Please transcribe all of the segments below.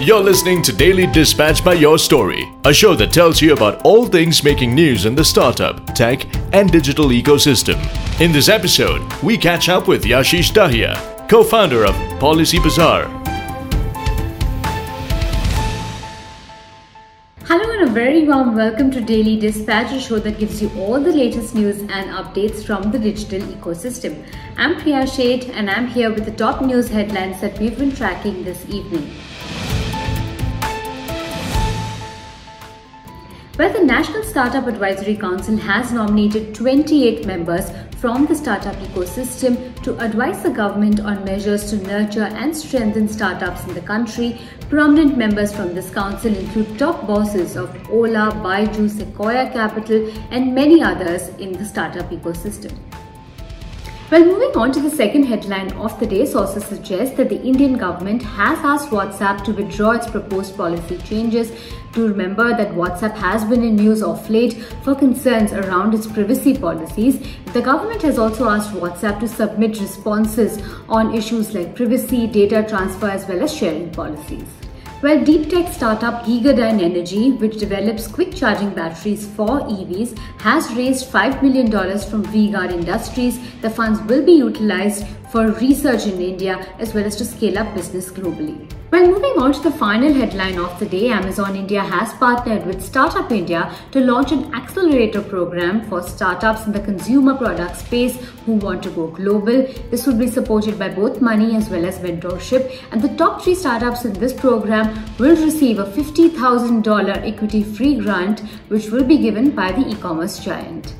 You're listening to Daily Dispatch by Your Story, a show that tells you about all things making news in the startup, tech, and digital ecosystem. In this episode, we catch up with Yashish Dahiya, co founder of Policy Bazaar. Hello and a very warm welcome to Daily Dispatch, a show that gives you all the latest news and updates from the digital ecosystem. I'm Priya Sheth and I'm here with the top news headlines that we've been tracking this evening. Well, the National Startup Advisory Council has nominated 28 members from the startup ecosystem to advise the government on measures to nurture and strengthen startups in the country. Prominent members from this council include top bosses of Ola, Byju, Sequoia Capital, and many others in the startup ecosystem. Well, moving on to the second headline of the day, sources suggest that the Indian government has asked WhatsApp to withdraw its proposed policy changes. To remember that WhatsApp has been in news of late for concerns around its privacy policies. The government has also asked WhatsApp to submit responses on issues like privacy, data transfer, as well as sharing policies. Well, deep tech startup Gegadyne Energy, which develops quick charging batteries for EVs, has raised $5 million from V-Guard Industries. The funds will be utilized for research in India as well as to scale up business globally. Well, moving on to the final headline of the day, Amazon India has partnered with Startup India to launch an accelerator program for startups in the consumer product space who want to go global. This will be supported by both money as well as mentorship. And the top three startups in this program will receive a $50,000 equity free grant, which will be given by the e commerce giant.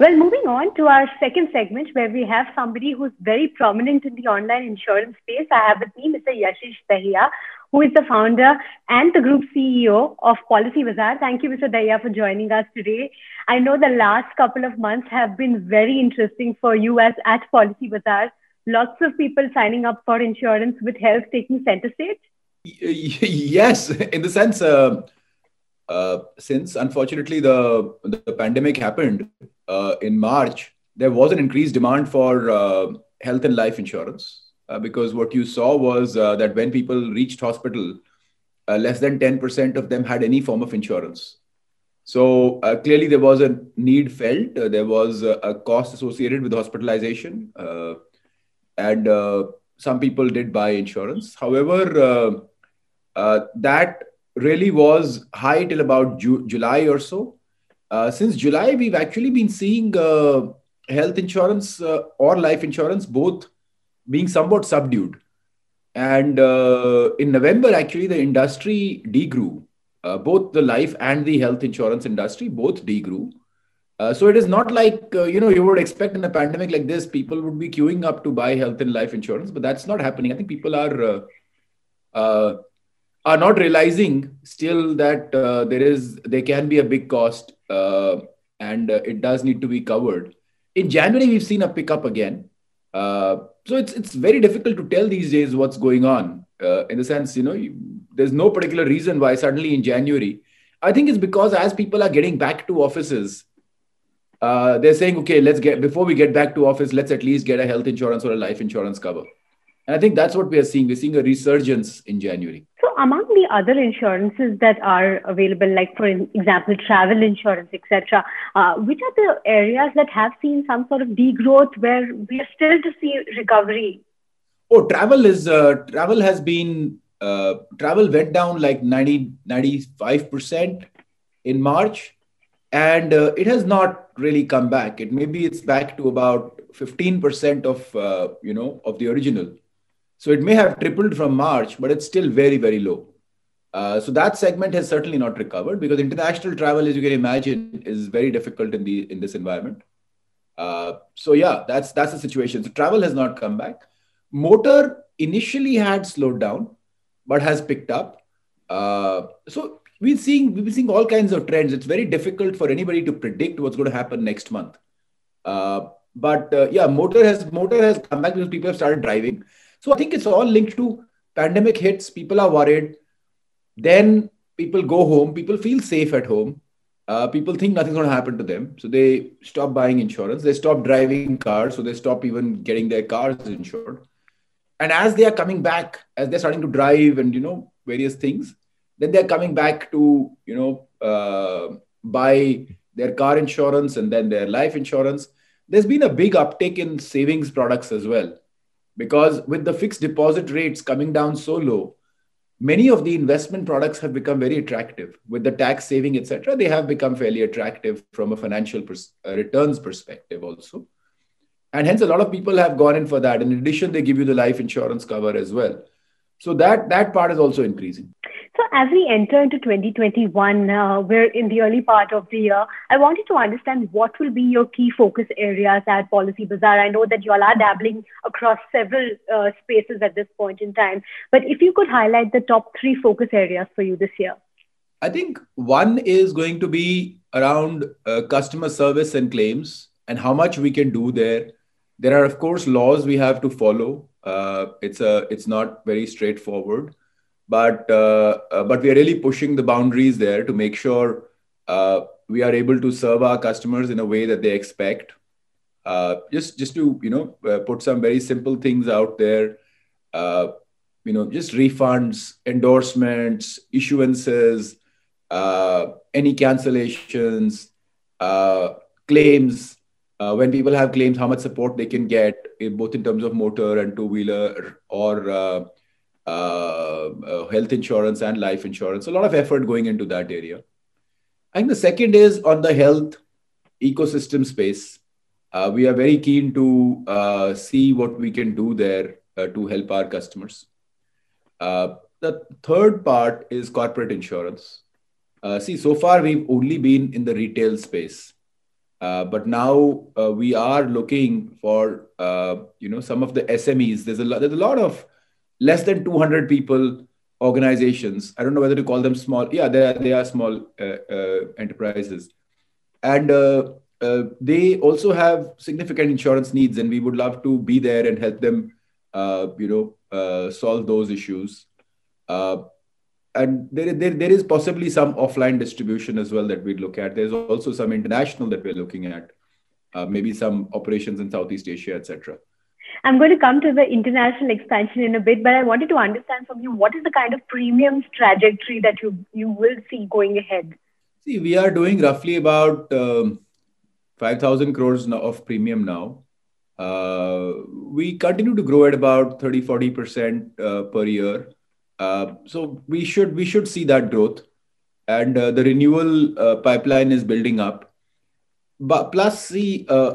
Well, moving on to our second segment where we have somebody who's very prominent in the online insurance space. I have with me Mr. Yashish Dahiya, who is the founder and the group CEO of Policy Bazaar. Thank you, Mr. Dahiya, for joining us today. I know the last couple of months have been very interesting for you as at Policy Bazaar. Lots of people signing up for insurance with health taking center stage. Yes, in the sense, uh, uh, since unfortunately the, the pandemic happened, uh, in March, there was an increased demand for uh, health and life insurance uh, because what you saw was uh, that when people reached hospital, uh, less than 10% of them had any form of insurance. So clearly, there was a need felt. there was a, a, cost associated with hospitalization, and some people did buy insurance. However, that really was high till about Ju- July or so uh, since July, we've actually been seeing uh, health insurance uh, or life insurance both being somewhat subdued. And uh, in November, actually, the industry degrew. Uh, both the life and the health insurance industry both degrew. so it is not like you know you would expect in a pandemic like this, people would be queuing up to buy health and life insurance, but that's not happening. I think people are are not realizing still that uh, there is there can be a big cost and uh, it does need to be covered. In January, we've seen a pickup again. Uh, so it's it's very difficult to tell these days what's going on. Uh, in the sense, you know, you, there's no particular reason why suddenly in January. I think it's because as people are getting back to offices, uh, they're saying, okay, let's get before we get back to office, let's at least get a health insurance or a life insurance cover. And I think that's what we are seeing. We're seeing a resurgence in January. So, among the other insurances that are available, like for example, travel insurance, etc., uh, which are the areas that have seen some sort of degrowth where we are still to see recovery? Oh, travel is uh, travel has been uh, travel went down like 90 95 percent in March, and uh, it has not really come back. It maybe it's back to about 15 percent of uh, you know of the original so it may have tripled from March, but it's still very, very low. Uh, so that segment has certainly not recovered because international travel, as you can imagine, is very difficult in the in this environment. Uh, so yeah, that's that's the situation. So travel has not come back. Motor initially had slowed down, but has picked up. Uh, so we're seeing we're seeing all kinds of trends. It's very difficult for anybody to predict what's going to happen next month. Uh, but uh, yeah, motor has motor has come back because people have started driving. So I think it's all linked to pandemic hits, people are worried. Then people go home, people feel safe at home. Uh, people think nothing's going to happen to them. So they stop buying insurance. They stop driving cars. So they stop even getting their cars insured. and as they are coming back, as they're starting to drive and you know various things, then they're coming back to you know uh, buy their car insurance and then their life insurance. There's been a big uptick in savings products as well, because with the fixed deposit rates coming down so low, many of the investment products have become very attractive. With the tax saving etc they have become fairly attractive from a financial pers- uh, returns perspective also. And hence a lot of people have gone in for that. In addition they give you the life insurance cover as well. So that that part is also increasing so as we enter into 2021, uh, we're in the early part of the year. I wanted to understand what will be your key focus areas at Policy Bazaar. I know that you all are dabbling across several uh, spaces at this point in time, but if you could highlight the top three focus areas for you this year. I think one is going to be around uh, customer service and claims and how much we can do there. There are, of course, laws we have to follow. Uh, it's a, it's not very straightforward but uh, but we are really pushing the boundaries there to make sure uh, we are able to serve our customers in a way that they expect. Uh, just just to you know put some very simple things out there, you know, just refunds, endorsements, issuances, any cancellations, claims. when people have claims, how much support they can get, both in terms of motor and two wheeler or health insurance and life insurance. A lot of effort going into that area. I think the second is on the health ecosystem space. Uh, we are very keen to uh, see what we can do there uh, to help our customers. Uh, the third part is corporate insurance. see, so far we've only been in the retail space, but now we are looking for you know some of the SMEs. There's a lot, there's a lot of less than 200 people organizations. I don't know whether to call them small. Yeah, they are, they are small uh, uh, enterprises. And uh, uh they also have significant insurance needs, and we would love to be there and help them, uh, you know, uh, solve those issues. and there, there, there is possibly some offline distribution as well that we'd look at. There's also some international that we're looking at, maybe some operations in Southeast Asia, etc. I'm going to come to the international expansion in a bit, but I wanted to understand from you what is the kind of premiums trajectory that you you will see going ahead. See, we are doing roughly about um, five thousand crores of premium now. Uh, we continue to grow at about 30 40 percent uh, per year. Uh, so we should we should see that growth, and uh, the renewal uh, pipeline is building up but plus the uh,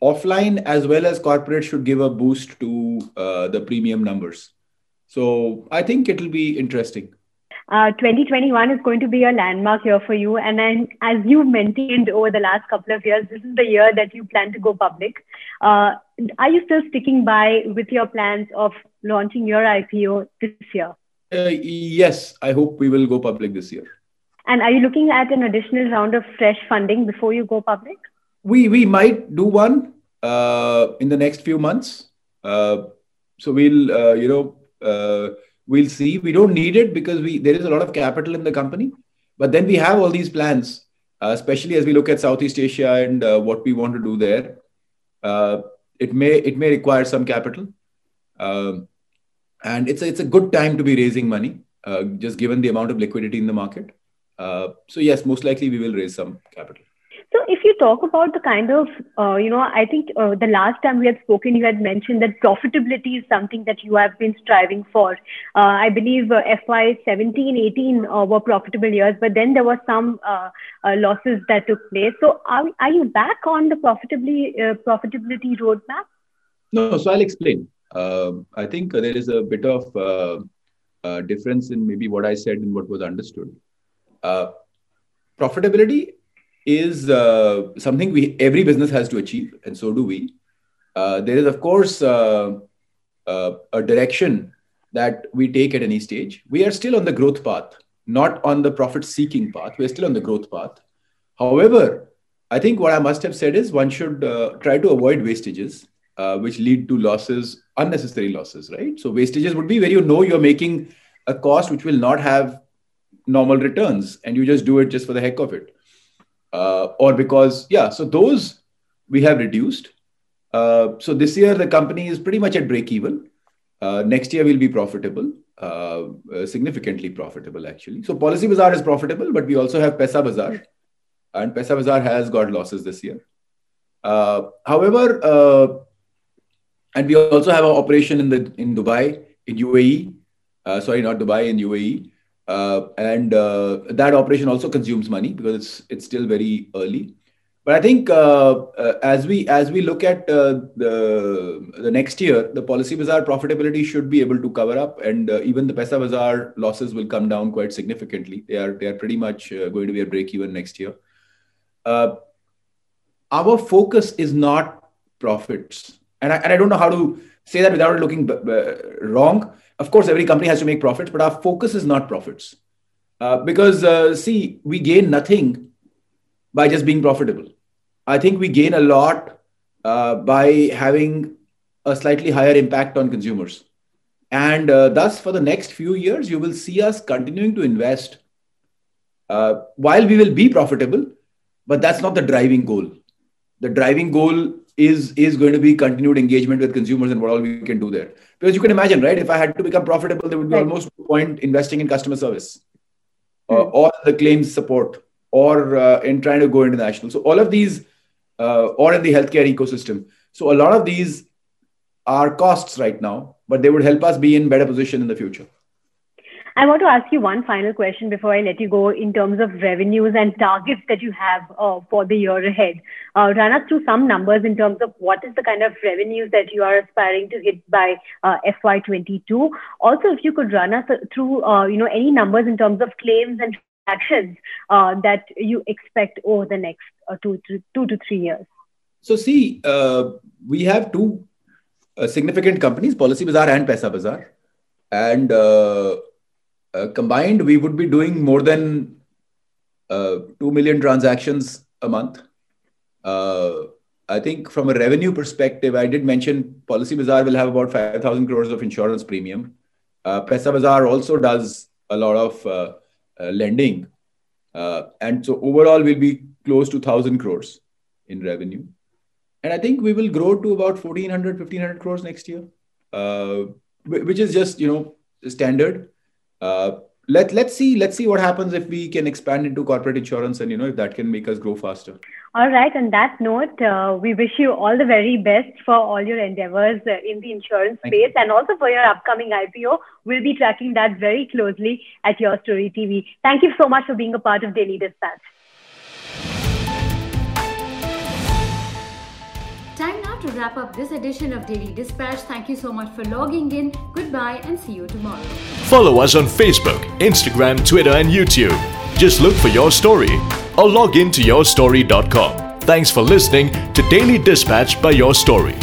offline as well as corporate should give a boost to uh, the premium numbers. So i think it will be interesting. Uh, 2021 is going to be a landmark year for you. And then as you maintained over the last couple of years this is the year that you plan to go public. Uh, are you still sticking by with your plans of launching your ipo this year? Uh, yes i hope we will go public this year and are you looking at an additional round of fresh funding before you go public? We we might do one uh, in the next few months. Uh, so we'll uh, you know uh, we'll see. We don't need it because we there is a lot of capital in the company, but then we have all these plans, uh, especially as we look at Southeast Asia and uh, what we want to do there. it may it may require some capital, um, and it's a, it's a good time to be raising money, just given the amount of liquidity in the market. Uh, so yes, most likely we will raise some capital. So if you talk about the kind of, uh, you know, I think uh, the last time we had spoken, you had mentioned that profitability is something that you have been striving for. Uh, I believe uh, FY 17, 18 uh, were profitable years, but then there were some losses that took place. So are, are you back on the profitability, profitability roadmap? No, so I'll explain. Um, I think there is a bit of difference in maybe what I said and what was understood. Uh, profitability is uh, something we every business has to achieve, and so do we. Uh, there is, of course, uh, uh, a direction that we take at any stage. We are still on the growth path, not on the profit-seeking path. We are still on the growth path. However, I think what I must have said is one should try to avoid wastages, which lead to losses, unnecessary losses, right? So wastages would be where you know you're making a cost which will not have normal returns and you just do it just for the heck of it uh, or because yeah so those we have reduced uh, so this year the company is pretty much at break even Uh, next year we'll be profitable, uh, uh, significantly profitable actually. So Policybazaar is profitable, but we also have Paisabazaar and Paisabazaar has got losses this year. Uh, however, and we also have an operation in the in Dubai, in UAE. Sorry, not Dubai, in UAE. And that operation also consumes money because it's it's still very early. But I think uh, uh, as we as we look at uh, the the next year, the Policy Policybazaar profitability should be able to cover up, and even the Paisabazaar losses will come down quite significantly. They are they are pretty much going to be a break even next year. our focus is not profits, and I, and I don't know how to say that without looking wrong. Of course, every company has to make profits, but our focus is not profits. Uh, because uh, see, we gain nothing by just being profitable. I think we gain a lot uh, by having a slightly higher impact on consumers. And uh, thus, for the next few years, you will see us continuing to invest uh, while we will be profitable, but that's not the driving goal. The driving goal is, is going to be continued engagement with consumers and what all we can do there. Because you can imagine, right? If I had to become profitable, there would be right. almost no point investing in customer service uh, hmm. or the claims support or uh, in trying to go international. So all of these uh, or in the healthcare ecosystem. So a lot of these are costs right now, but they would help us be in better position in the future. I want to ask you one final question before I let you go in terms of revenues and targets that you have uh, for the year ahead. Uh, run us through some numbers in terms of what is the kind of revenues that you are aspiring to hit by uh, FY22. Also, if you could run us through, uh, you know, any numbers in terms of claims and actions uh, that you expect over the next uh, two, to three years? So, see, uh, we have two uh, significant companies, and Paisabazaar. And uh, uh, combined, we would be doing more than 2 million transactions a month. I think from a revenue perspective, I did mention Policy Bazaar will have about 5,000 crores of insurance premium. Uh, Paisabazaar also does a lot of uh, lending. Uh, and so overall, we'll be close to 1,000 crores in revenue. And I think we will grow to about 1,400, 1,500 crores next year, uh, which is just, you know, standard. Let, let's see, let's see what happens if we can expand into corporate insurance and, you know, if that can make us grow faster. All right. On that note, uh, we wish you all the very best for all your endeavors uh, in the insurance Thank space you. and also for your upcoming IPO. We'll be tracking that very closely at Your Story TV. Thank you so much for being a part of Daily Dispatch. To wrap up this edition of Daily Dispatch. Thank you so much for logging in. Goodbye and see you tomorrow. Follow us on Facebook, Instagram, Twitter, and YouTube. Just look for your story or log in to yourstory.com. Thanks for listening to Daily Dispatch by Your Story.